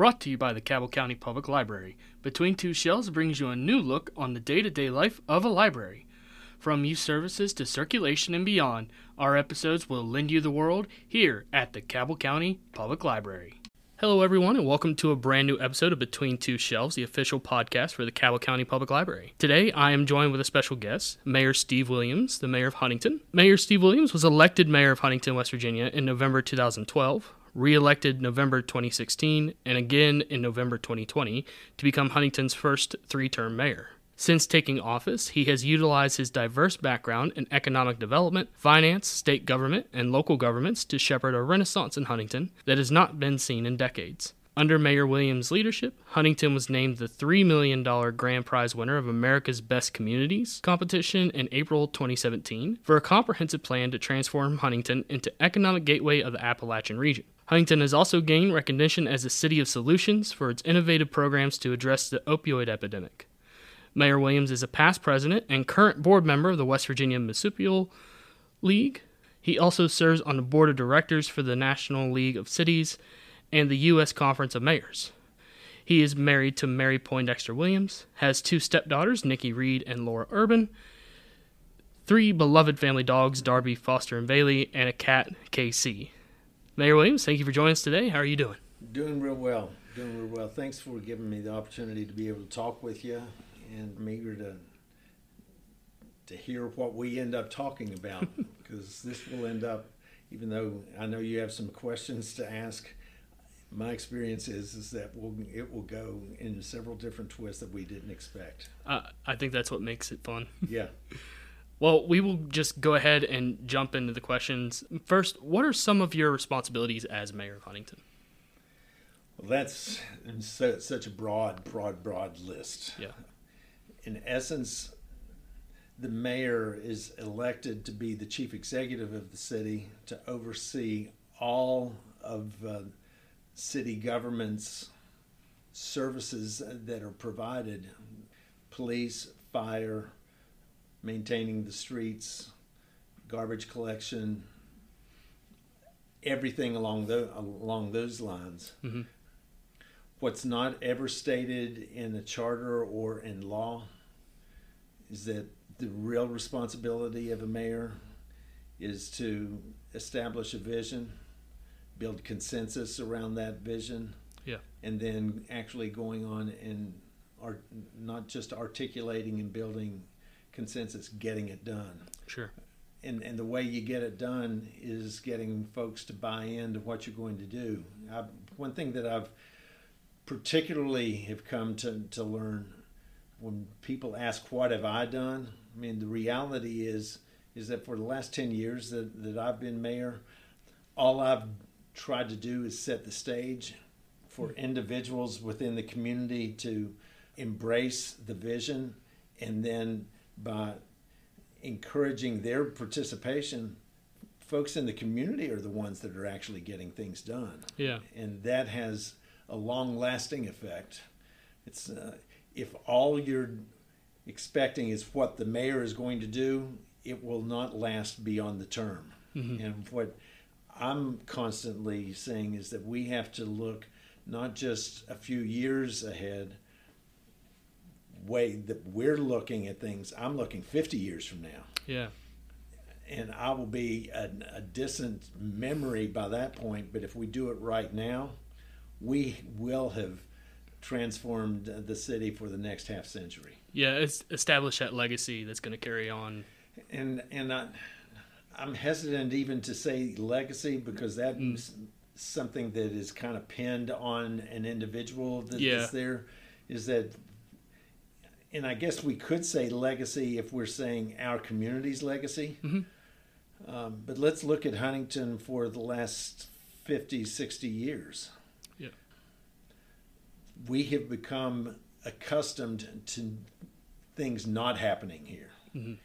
Brought to you by the Cabell County Public Library. Between Two Shelves brings you a new look on the day to day life of a library. From youth services to circulation and beyond, our episodes will lend you the world here at the Cabell County Public Library. Hello, everyone, and welcome to a brand new episode of Between Two Shelves, the official podcast for the Cabell County Public Library. Today, I am joined with a special guest, Mayor Steve Williams, the mayor of Huntington. Mayor Steve Williams was elected mayor of Huntington, West Virginia in November 2012, re elected November 2016, and again in November 2020 to become Huntington's first three term mayor. Since taking office, he has utilized his diverse background in economic development, finance, state government, and local governments to shepherd a renaissance in Huntington that has not been seen in decades. Under Mayor Williams' leadership, Huntington was named the $3 million grand prize winner of America's Best Communities competition in April 2017 for a comprehensive plan to transform Huntington into economic gateway of the Appalachian region. Huntington has also gained recognition as a city of solutions for its innovative programs to address the opioid epidemic. Mayor Williams is a past president and current board member of the West Virginia Municipal League. He also serves on the board of directors for the National League of Cities and the U.S. Conference of Mayors. He is married to Mary Poindexter Williams, has two stepdaughters, Nikki Reed and Laura Urban, three beloved family dogs, Darby, Foster, and Bailey, and a cat, KC. Mayor Williams, thank you for joining us today. How are you doing? Doing real well. Doing real well. Thanks for giving me the opportunity to be able to talk with you, and I'm eager to to hear what we end up talking about because this will end up. Even though I know you have some questions to ask, my experience is is that we'll, it will go in several different twists that we didn't expect. Uh, I think that's what makes it fun. Yeah. Well, we will just go ahead and jump into the questions. First, what are some of your responsibilities as mayor of Huntington? Well, that's so, such a broad, broad, broad list. Yeah. In essence, the mayor is elected to be the chief executive of the city to oversee all of uh, city government's services that are provided police, fire, maintaining the streets, garbage collection, everything along the, along those lines. Mm-hmm. What's not ever stated in a charter or in law is that the real responsibility of a mayor is to establish a vision, build consensus around that vision, Yeah. and then actually going on and not just articulating and building consensus, getting it done. Sure. And, and the way you get it done is getting folks to buy into what you're going to do. I, one thing that I've particularly have come to, to learn when people ask what have I done, I mean the reality is is that for the last ten years that, that I've been mayor, all I've tried to do is set the stage for individuals within the community to embrace the vision and then by encouraging their participation, folks in the community are the ones that are actually getting things done. Yeah. And that has a long lasting effect. It's uh, if all you're expecting is what the mayor is going to do, it will not last beyond the term. Mhm. And what I'm constantly saying is that we have to look not just a few years ahead, way that we're looking at things. I'm looking 50 years from now Yeah. and I will be a, a distant memory by that point. But if we do it right now, we will have transformed the city for the next half century. Yeah. It's establish that legacy that's going to carry on. And and I, I'm hesitant even to say legacy because that's Mm. something that is kind of pinned on an individual that Yeah. is there. Is that and I guess we could say legacy if we're saying our community's legacy. Mhm. Um, but let's look at Huntington for the last 50, 60 years. Yeah. We have become accustomed to things not happening here. Mhm.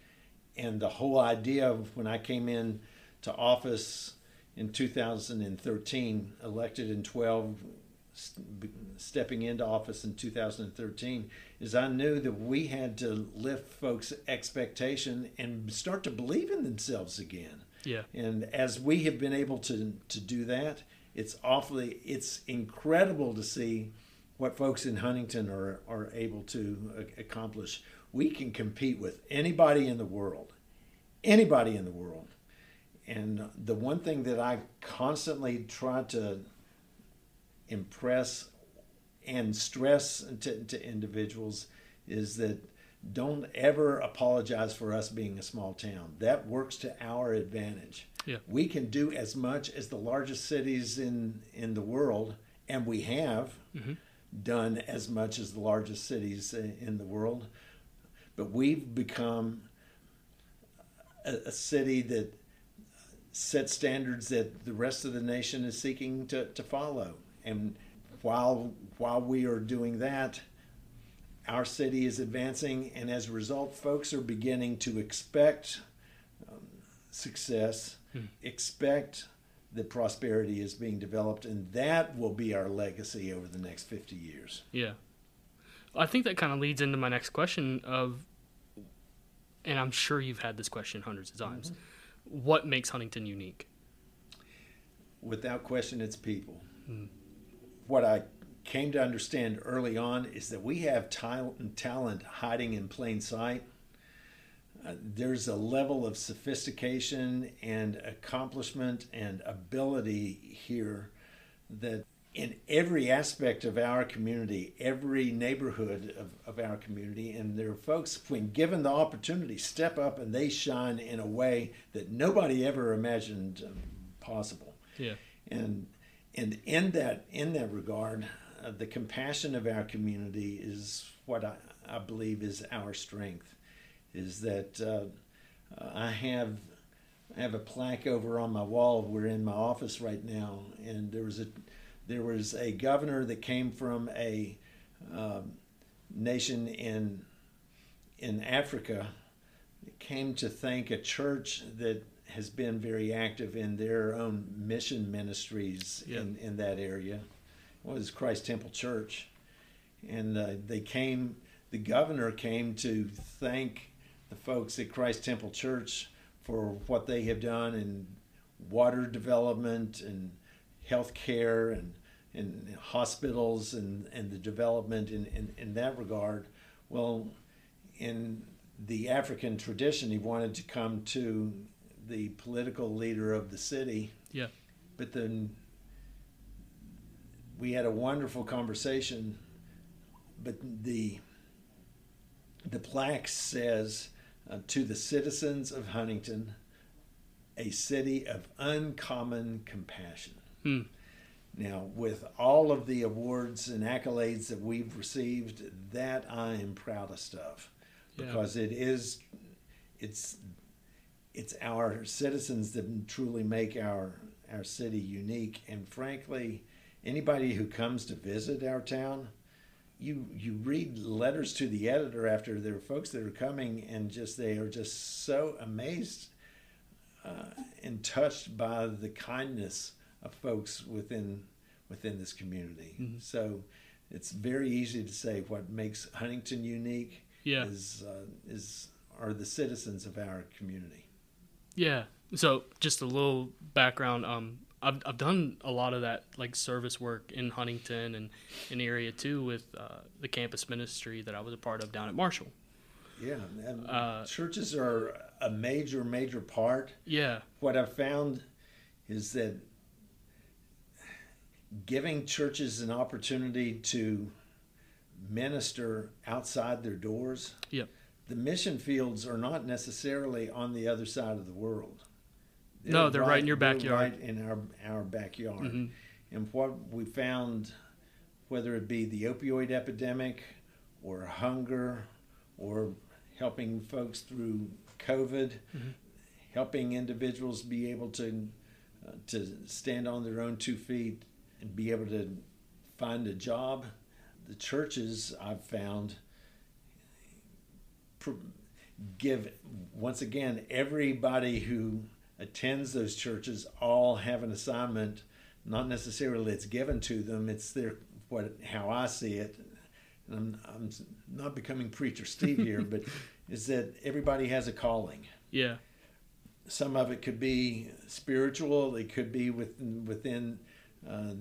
And the whole idea of when I came in to office in 2013, elected in 12, st- stepping into office in 2013, is I knew that we had to lift folks' expectation and start to believe in themselves again. Yeah. And as we have been able to, to do that, it's awfully it's incredible to see what folks in Huntington are are able to uh, accomplish. We can compete with anybody in the world, anybody in the world. And the one thing that I constantly try to impress and stress to, to individuals is that don't ever apologize for us being a small town. That works to our advantage. Yeah. We can do as much as the largest cities in, in the world, and we have Mhm. done as much as the largest cities in the world. But we've become a, a city that sets standards that the rest of the nation is seeking to, to follow. And while while we are doing that, our city is advancing, and as a result, folks are beginning to expect um, success, Hmm. expect that prosperity is being developed, and that will be our legacy over the next 50 years. Yeah. I think that kind of leads into my next question of, and I'm sure you've had this question hundreds of times. What makes Huntington unique? Without question, it's people. Hmm. What I came to understand early on is that we have talent hiding in plain sight. Uh, there's a level of sophistication and accomplishment and ability here that in every aspect of our community, every neighborhood of, of our community, and there are folks, when given the opportunity, step up and they shine in a way that nobody ever imagined um, possible Yeah. and and in that in that regard, uh, the compassion of our community is what I, I believe is our strength. Is that uh, uh, I have I have a plaque over on my wall. We're in my office right now, and there was a there was a governor that came from a um, nation in in Africa came to thank a church that has been very active in their own mission ministries in, in that area. It was Christ Temple Church. And uh, they came, the governor came to thank the folks at Christ Temple Church for what they have done in water development and health care and, and hospitals and, and the development in, in, in that regard. Well, in the African tradition, he wanted to come to the political leader of the city. Yeah. But then we had a wonderful conversation. But the the plaque says uh, to the citizens of Huntington, a city of uncommon compassion. Hmm. Now, with all of the awards and accolades that we've received, that I am proudest of Yeah. because it is it's it's our citizens that truly make our our city unique and frankly anybody who comes to visit our town you you read letters to the editor after there are folks that are coming and just they are just so amazed uh, and touched by the kindness of folks within within this community Mhm. so it's very easy to say what makes Huntington unique Yeah. is uh, is are the citizens of our community. Yeah. So just a little background. Um, I've I've done a lot of that like service work in Huntington and in the area too with uh, the campus ministry that I was a part of down at Marshall. Yeah, Uh, churches are a major major part. Yeah. What I've found is that giving churches an opportunity to minister outside their doors. Yep. The mission fields are not necessarily on the other side of the world. No, they're right in your backyard. Right in our our backyard. Mhm. And what we found, whether it be the opioid epidemic or hunger or helping folks through COVID, Mhm. helping individuals be able to uh, to stand on their own two feet and be able to find a job, the churches I've found give once again everybody who attends those churches all have an assignment. Not necessarily it's given to them it's their what how i see it. And i'm, I'm not becoming preacher steve here but is that everybody has a calling. Yeah. some of it could be spiritual it could be within within uh,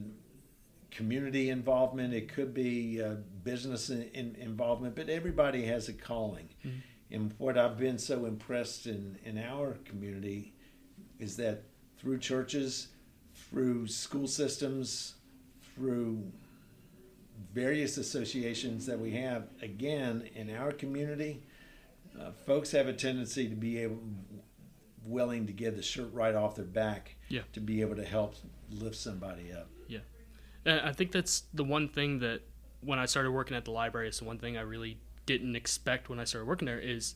community involvement, it could be uh, business in, in involvement, but everybody has a calling. Mhm. And what I've been so impressed in, in our community is that through churches, through school systems, through various associations that we have, again, in our community, uh, folks have a tendency to be able, willing to give the shirt right off their back Yeah. to be able to help lift somebody up. I think that's the one thing that when I started working at the library, it's the one thing I really didn't expect when I started working there is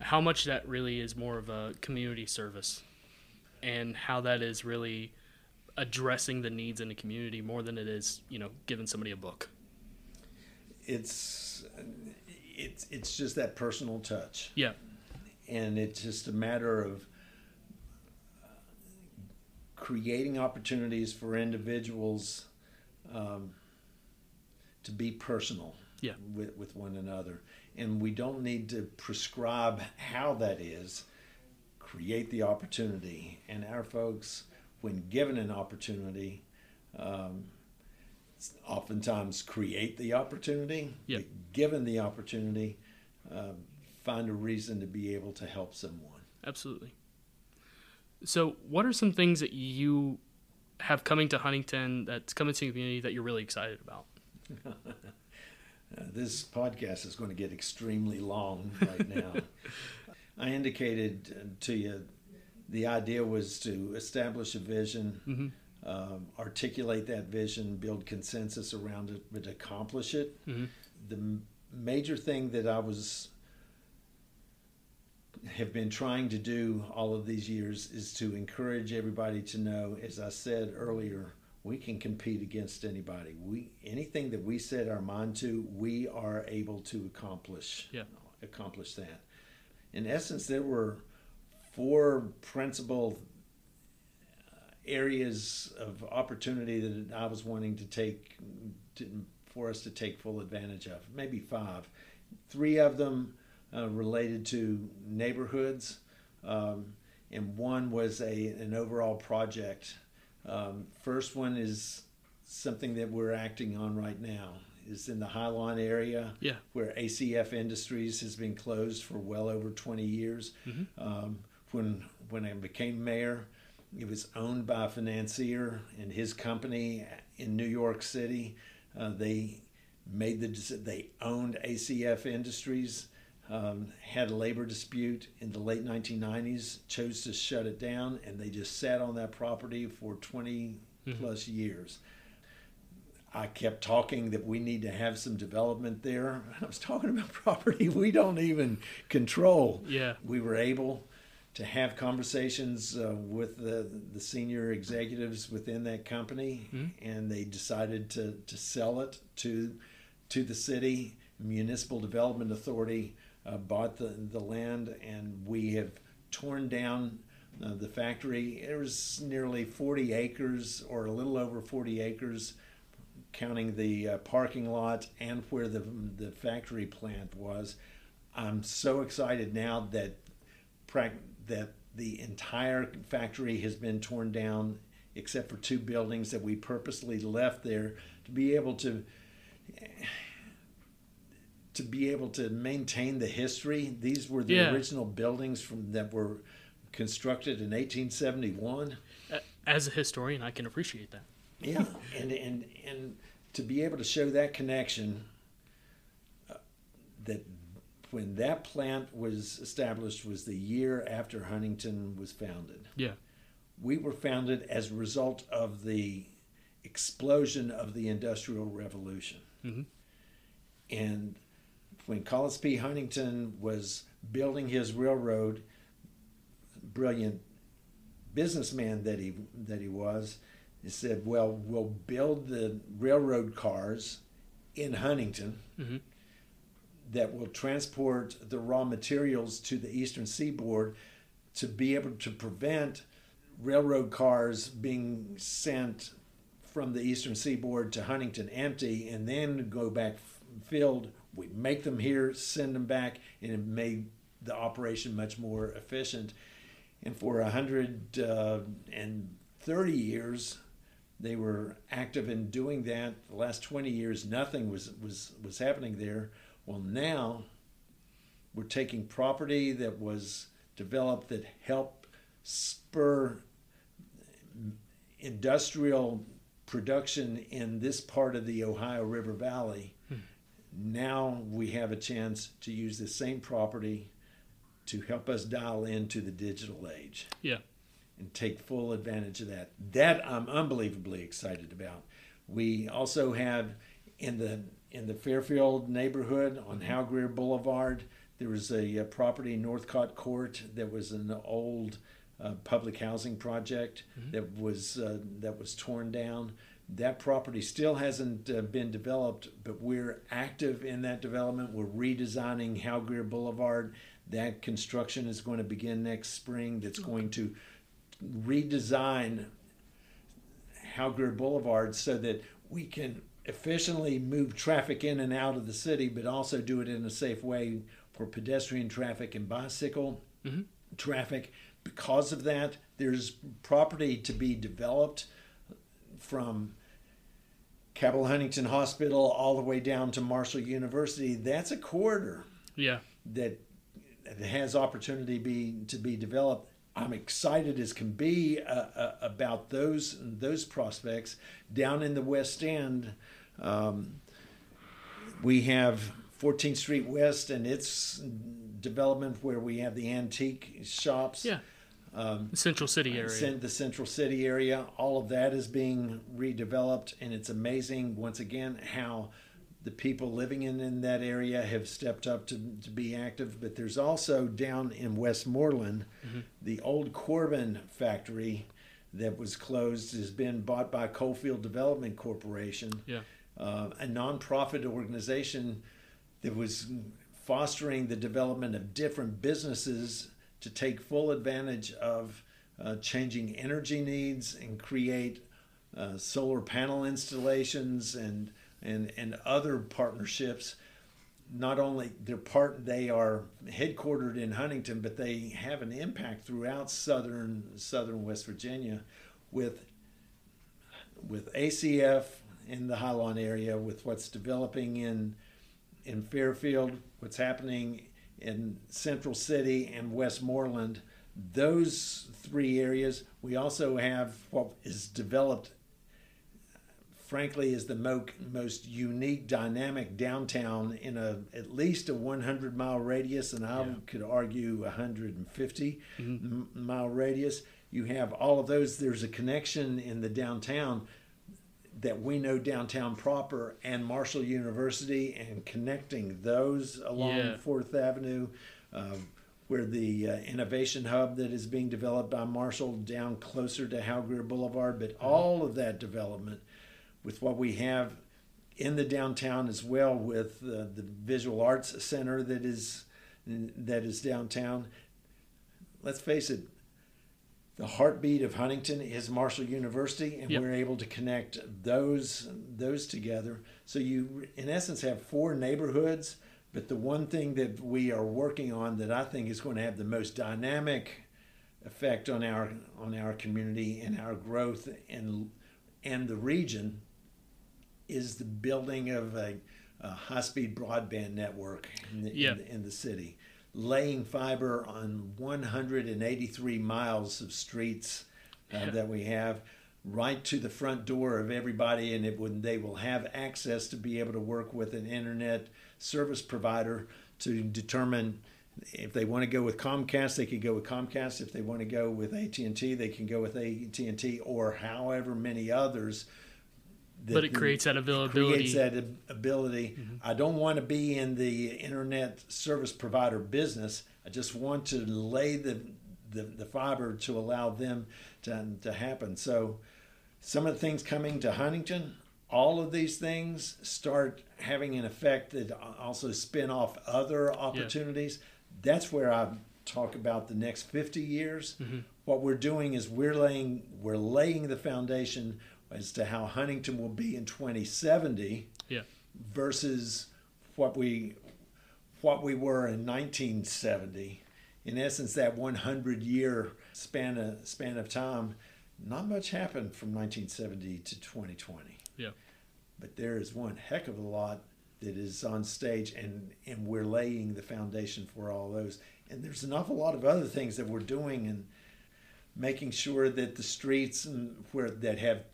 how much that really is more of a community service and how that is really addressing the needs in the community more than it is, you know, giving somebody a book. It's it's it's just that personal touch. Yeah. and it's just a matter of creating opportunities for individuals um, to be personal Yeah. with, with one another. And we don't need to prescribe how that is, create the opportunity. And our folks, when given an opportunity, um, oftentimes create the opportunity. Yeah. Given the opportunity, um, find a reason to be able to help someone. Absolutely. So, what are some things that you have coming to Huntington that's coming to the community that you're really excited about? Uh, this podcast is going to get extremely long right now. I indicated uh, to you the idea was to establish a vision, Mhm. um, articulate that vision, build consensus around it, but accomplish it. Mhm. The m- major thing that I was have been trying to do all of these years is to encourage everybody to know, as I said earlier, we can compete against anybody. We anything that we set our mind to, we are able to accomplish. Yeah. Accomplish that. In essence, there were four principal uh, areas of opportunity that I was wanting to take to, for us to take full advantage of. Maybe five. Three of them uh, related to neighborhoods, um, and one was a an overall project. Um, first one is something that we're acting on right now. Is in the Highlawn area, Yeah. where ACF Industries has been closed for well over 20 years. Mhm. Um, when when I became mayor, it was owned by a financier and his company in New York City. Uh, they made the they owned ACF Industries. Um, had a labor dispute in the late 1990s, chose to shut it down, and they just sat on that property for 20 Mhm. plus years. I kept talking that we need to have some development there. I was talking about property we don't even control Yeah. we were able to have conversations uh, with the, the senior executives within that company, Mhm. and they decided to, to sell it to to the city. Municipal Development Authority uh, bought the, the land, and we have torn down uh, the factory. It was nearly 40 acres, or a little over 40 acres, counting the uh, parking lot and where the the factory plant was. I'm so excited now that that the entire factory has been torn down except for two buildings that we purposely left there to be able to to be able to maintain the history. These were the Yeah. original buildings from that were constructed in 1871. As a historian, I can appreciate that. Yeah, and and and to be able to show that connection, uh, that when that plant was established was the year after Huntington was founded. Yeah. We were founded as a result of the explosion of the Industrial Revolution. Mhm. And when Collis P. Huntington was building his railroad, brilliant businessman that he that he was, he said, "Well, we'll build the railroad cars in Huntington Mhm. that will transport the raw materials to the eastern seaboard to be able to prevent railroad cars being sent from the eastern seaboard to Huntington empty and then go back filled. We make them here, send them back, and it made the operation much more efficient. And for a hundred uh, and thirty years, they were active in doing that. The last 20 years, nothing was, was, was happening there. Well, now we're taking property that was developed that helped spur industrial production in this part of the Ohio River Valley. Now we have a chance to use the same property to help us dial into the digital age. Yeah. And take full advantage of that. That I'm unbelievably excited about. We also have in the in the Fairfield neighborhood on Hal Greer Boulevard, there was a, a property Northcott Court that was an old uh, public housing project mm-hmm. that was uh, that was torn down. That property still hasn't uh, been developed, but we're active in that development. We're redesigning Hal Greer Boulevard. That construction is going to begin next spring. That's going to redesign Hal Greer Boulevard so that we can efficiently move traffic in and out of the city, but also do it in a safe way for pedestrian traffic and bicycle mm-hmm. traffic. Because of that, there's property to be developed from Cabell Huntington Hospital all the way down to Marshall University. That's a corridor. Yeah. That has opportunity be to be developed. I'm excited as can be uh, uh, about those those prospects down in the West End. Um, we have 14th Street West and its development where we have the antique shops. Yeah. Um, the Central City area. The Central City area. All of that is being redeveloped, and it's amazing, once again, how the people living in, in that area have stepped up to, to be active. But there's also down in Westmoreland, mm-hmm. the old Corbin factory that was closed has been bought by Coalfield Development Corporation. Yeah uh, a nonprofit organization that was fostering the development of different businesses to take full advantage of uh, changing energy needs and create uh, solar panel installations and and and other partnerships. Not only they're part they are headquartered in Huntington, but they have an impact throughout southern southern West Virginia, with with ACF in the Highlawn area with what's developing in in Fairfield, what's happening in Central City and Westmoreland. Those three areas. We also have what is developed, frankly, is the mo- most unique, dynamic downtown in a at least a 100 mile radius, and I yeah. could argue 150 mm-hmm. mile radius. You have all of those. There's a connection in the downtown that we know downtown proper and Marshall University and connecting those along yeah. Fourth Avenue, uh, where the uh, innovation hub that is being developed by Marshall down closer to Hal Greer Boulevard, but all of that development with what we have in the downtown as well with uh, the Visual Arts Center that is that is downtown. Let's face it, the heartbeat of Huntington is Marshall University, and yep. we're able to connect those those together. So you, in essence, have four neighborhoods. But the one thing that we are working on that I think is going to have the most dynamic effect on our on our community and our growth and and the region is the building of a, a high speed broadband network in the, yep. in, the, in the city laying fiber on 183 miles of streets uh, yeah. that we have right to the front door of everybody and it would they will have access to be able to work with an internet service provider to determine if they want to go with Comcast they can go with Comcast if they want to go with AT&T they can go with AT&T or however many others but it creates that availability. Creates that ability. Mm-hmm. I don't want to be in the internet service provider business. I just want to lay the the, the fiber to allow them to, to happen. So, some of the things coming to Huntington, all of these things start having an effect that also spin off other opportunities. Yeah. That's where I talk about the next 50 years. Mm-hmm. What we're doing is we're laying we're laying the foundation as to how Huntington will be in 2070 yeah. versus what we what we were in 1970. In essence, that 100 year span of, span of time not much happened from 1970 to 2020. Yeah. But there is one heck of a lot that is on stage, and, and we're laying the foundation for all those. And there's an awful lot of other things that we're doing and making sure that the streets where that have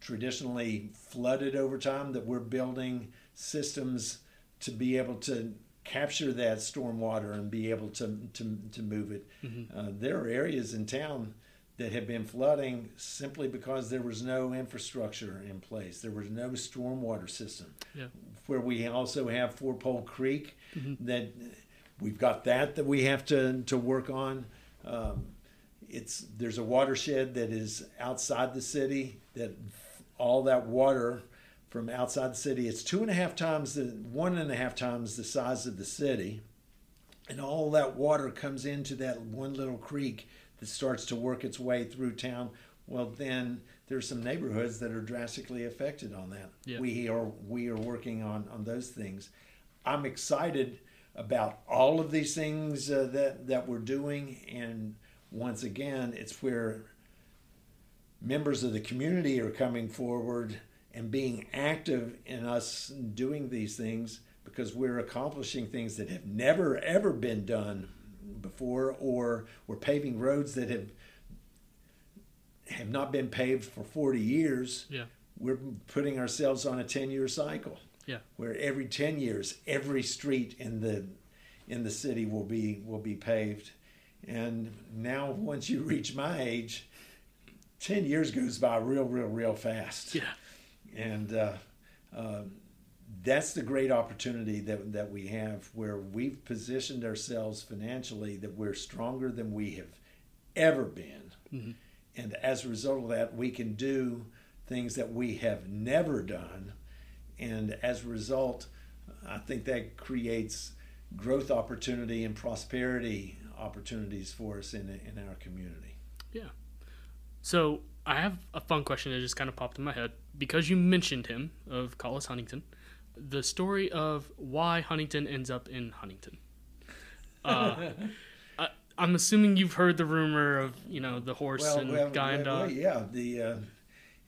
traditionally flooded over time that we're building systems to be able to capture that stormwater and be able to to, to move it. Mm-hmm. Uh, there are areas in town that have been flooding simply because there was no infrastructure in place. There was no stormwater system. Yeah. Where we also have Four Pole Creek, Mhm. that we've got that that we have to to work on. Um, it's there's a watershed that is outside the city that all that water from outside the city it's two and a half times the one and a half times the size of the city. And all that water comes into that one little creek that starts to work its way through town. Well then there's some neighborhoods that are drastically affected on that. Yeah. we are we are working on on those things. I'm excited about all of these things uh, that that we're doing and once again it's where members of the community are coming forward and being active in us doing these things because we're accomplishing things that have never ever been done before or we're paving roads that have have not been paved for 40 years Yeah. we're putting ourselves on a 10 year cycle Yeah. where every 10 years every street in the in the city will be will be paved and now once you reach my age 10 years goes by real real real fast Yeah. and uh, uh, that's the great opportunity that, that we have where we've positioned ourselves financially that we're stronger than we have ever been Mhm. and as a result of that we can do things that we have never done and as a result i think that creates growth opportunity and prosperity opportunities for us in, in our community Yeah. So I have a fun question that just kind of popped in my head because you mentioned him of Collis Huntington. The story of why Huntington ends up in Huntington. Uh, I, I'm assuming you've heard the rumor of you know the horse and guy and well, dog. yeah, the uh,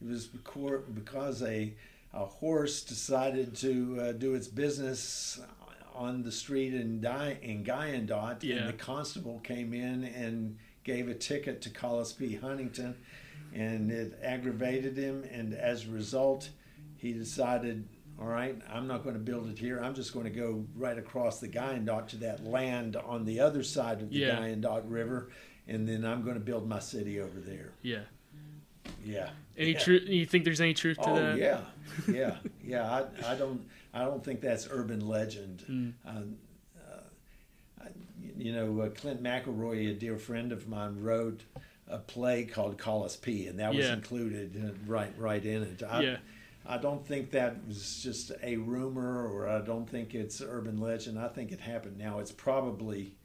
it was because a a horse decided to uh, do its business on the street in Di- in Guyandotte, Yeah. and the constable came in and gave a ticket to Collis P. Huntington, and it aggravated him, and as a result, he decided. All right, I'm not going to build it here. I'm just going to go right across the Guyandotte to that land on the other side of the Yeah. Guyandotte River, and then I'm going to build my city over there. Yeah. Yeah. Any yeah. truth? You think there's any truth to Oh that? yeah, yeah, yeah. I, I don't I don't think that's urban legend. Mm. Um, uh, you know, uh, Clint McElroy, a dear friend of mine, wrote a play called Collis P, and that was Yeah. included uh, right right in it. I, Yeah. I don't think that was just a rumor, or I don't think it's urban legend. I think it happened. Now it's probably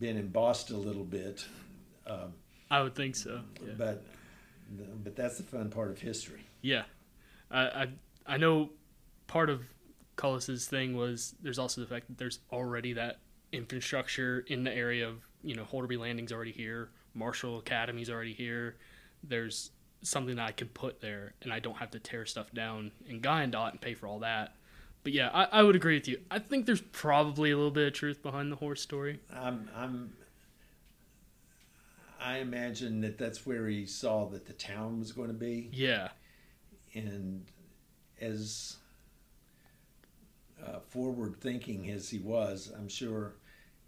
been embossed a little bit, um, I would think so. Yeah. but but that's the fun part of history. Yeah, I, I I know part of Collis's thing was there's also the fact that there's already that infrastructure in the area of you know Holderby Landing's already here, Marshall Academy's already here. There's something that I can put there, and I don't have to tear stuff down in Guyandotte and pay for all that. But yeah, I, I would agree with you. I think there's probably a little bit of truth behind the horse story. I'm, I'm, I imagine that that's where he saw that the town was going to be, Yeah, and as forward thinking as he was, I'm sure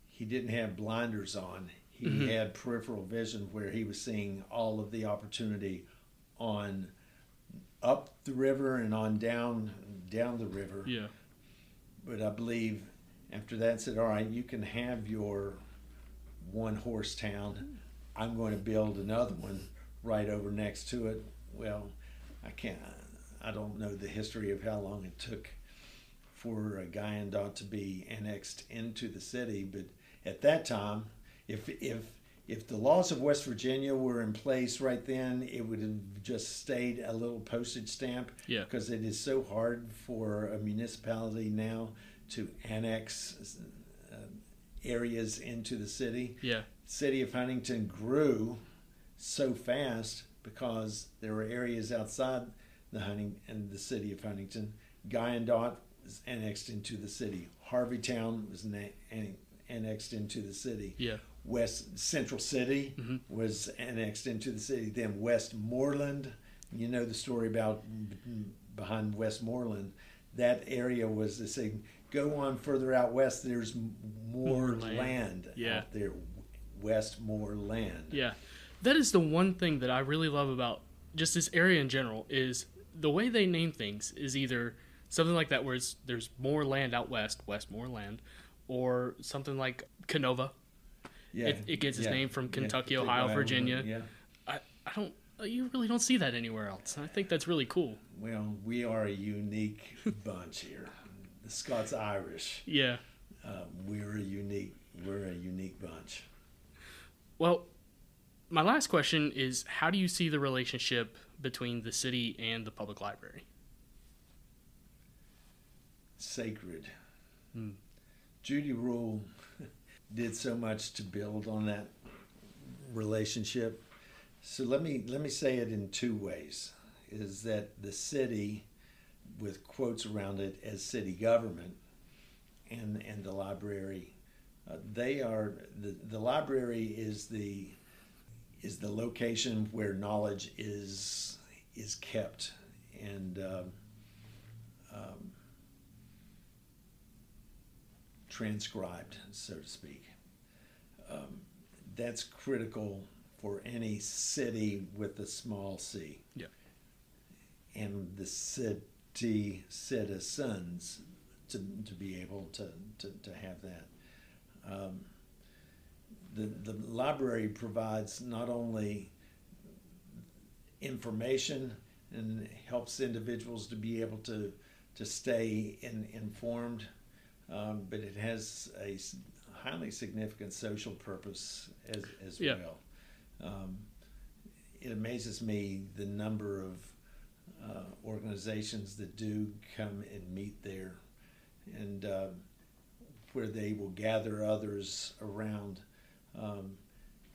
he didn't have blinders on. He Mhm. had peripheral vision where he was seeing all of the opportunity on up the river and on down down the river. yeah, but I believe after that said, all right, you can have your one horse town. I'm going to build another one right over next to it. Well, I can't. I don't know the history of how long it took for a Guyandotte to be annexed into the city, but at that time, if if if the laws of West Virginia were in place right then, it would have just stayed a little postage stamp yeah, because it is so hard for a municipality now to annex uh, areas into the city. yeah, City of Huntington grew so fast because there were areas outside the Hunting and the city of Huntington. Guyandotte was annexed into the city. Harveytown was na- an- annexed into the city. Yeah. West Central City Mm-hmm. was annexed into the city. Then Westmoreland, you know the story about behind Westmoreland. That area was the same. Go on further out west. There's more, More land. land, Yeah. out there. Westmoreland. Yeah. That is the one thing that I really love about just this area in general is the way they name things is either something like that where it's, there's more land out west, Westmoreland, or something like Kenova. Yeah, It- it gets its yeah, name from Kentucky, Ohio, Ohio, Virginia. Yeah. I, I don't you really don't see that anywhere else. I think that's really cool. Well, we are a unique bunch here. The Scots Irish. Yeah. Uh, we're a unique. We're a unique bunch. Well, my last question is how do you see the relationship between the city and the public library? Sacred. Hmm. Judy Rule did so much to build on that relationship. So let me let me say it in two ways. Is that the city, with quotes around it as city government, and and the library, uh, they are the the library is the is the location where knowledge is is kept and um, um, transcribed, so to speak. Um, that's critical for any city with a small c. Yeah. And the city citizens to, to be able to, to, to have that. Um, the, the library provides not only information and helps individuals to be able to, to stay in, informed, um, but it has a highly significant social purpose as, as Yeah. well. Um, it amazes me the number of uh, organizations that do come and meet there and uh, where they will gather others around um,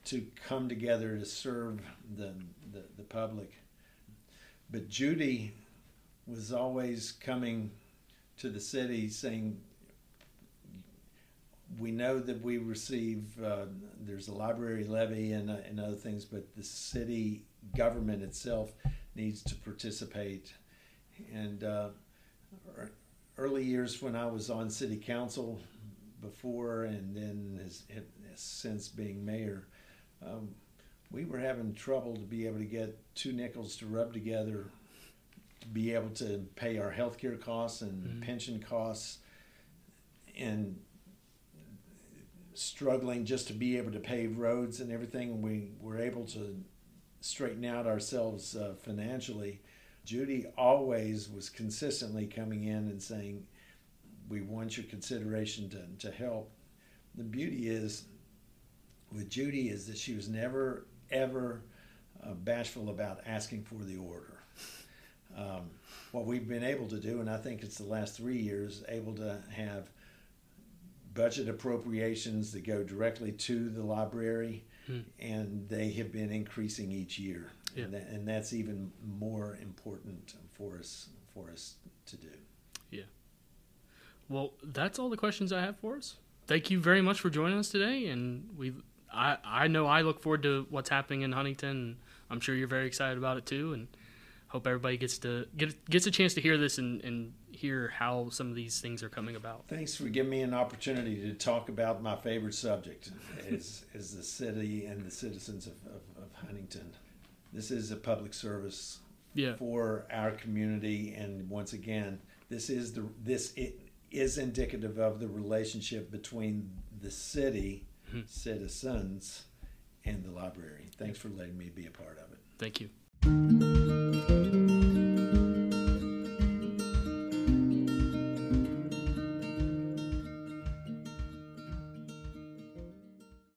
to come together to serve the, the, the public. But Judy was always coming to the city saying, we know that we receive, uh, there's a library levy and, uh, and other things, but the city government itself needs to participate. And uh, early years when I was on city council before and then has, has since being mayor, um, we were having trouble to be able to get two nickels to rub together to be able to pay our health care costs and Mhm. pension costs and struggling just to be able to pave roads and everything. And we were able to straighten out ourselves uh, financially. Judy always was consistently coming in and saying, We want your consideration to, to help. The beauty is, with Judy, is that she was never, ever uh, bashful about asking for the order. Um, what we've been able to do, and I think it's the last three years, able to have budget appropriations that go directly to the library, Hmm. and they have been increasing each year, Yeah. and, that, and that's even more important for us for us to do. Yeah. Well, that's all the questions I have for us. Thank you very much for joining us today, and we, I, I know I look forward to what's happening in Huntington. And I'm sure you're very excited about it too, and hope everybody gets to get gets a chance to hear this and, and hear how some of these things are coming about. Thanks for giving me an opportunity to talk about my favorite subject, is is the city and the citizens of, of, of Huntington. This is a public service Yeah, for our community, and once again, this is the this it is indicative of the relationship between the city Mhm. citizens and the library. Thanks for letting me be a part of it. thank you.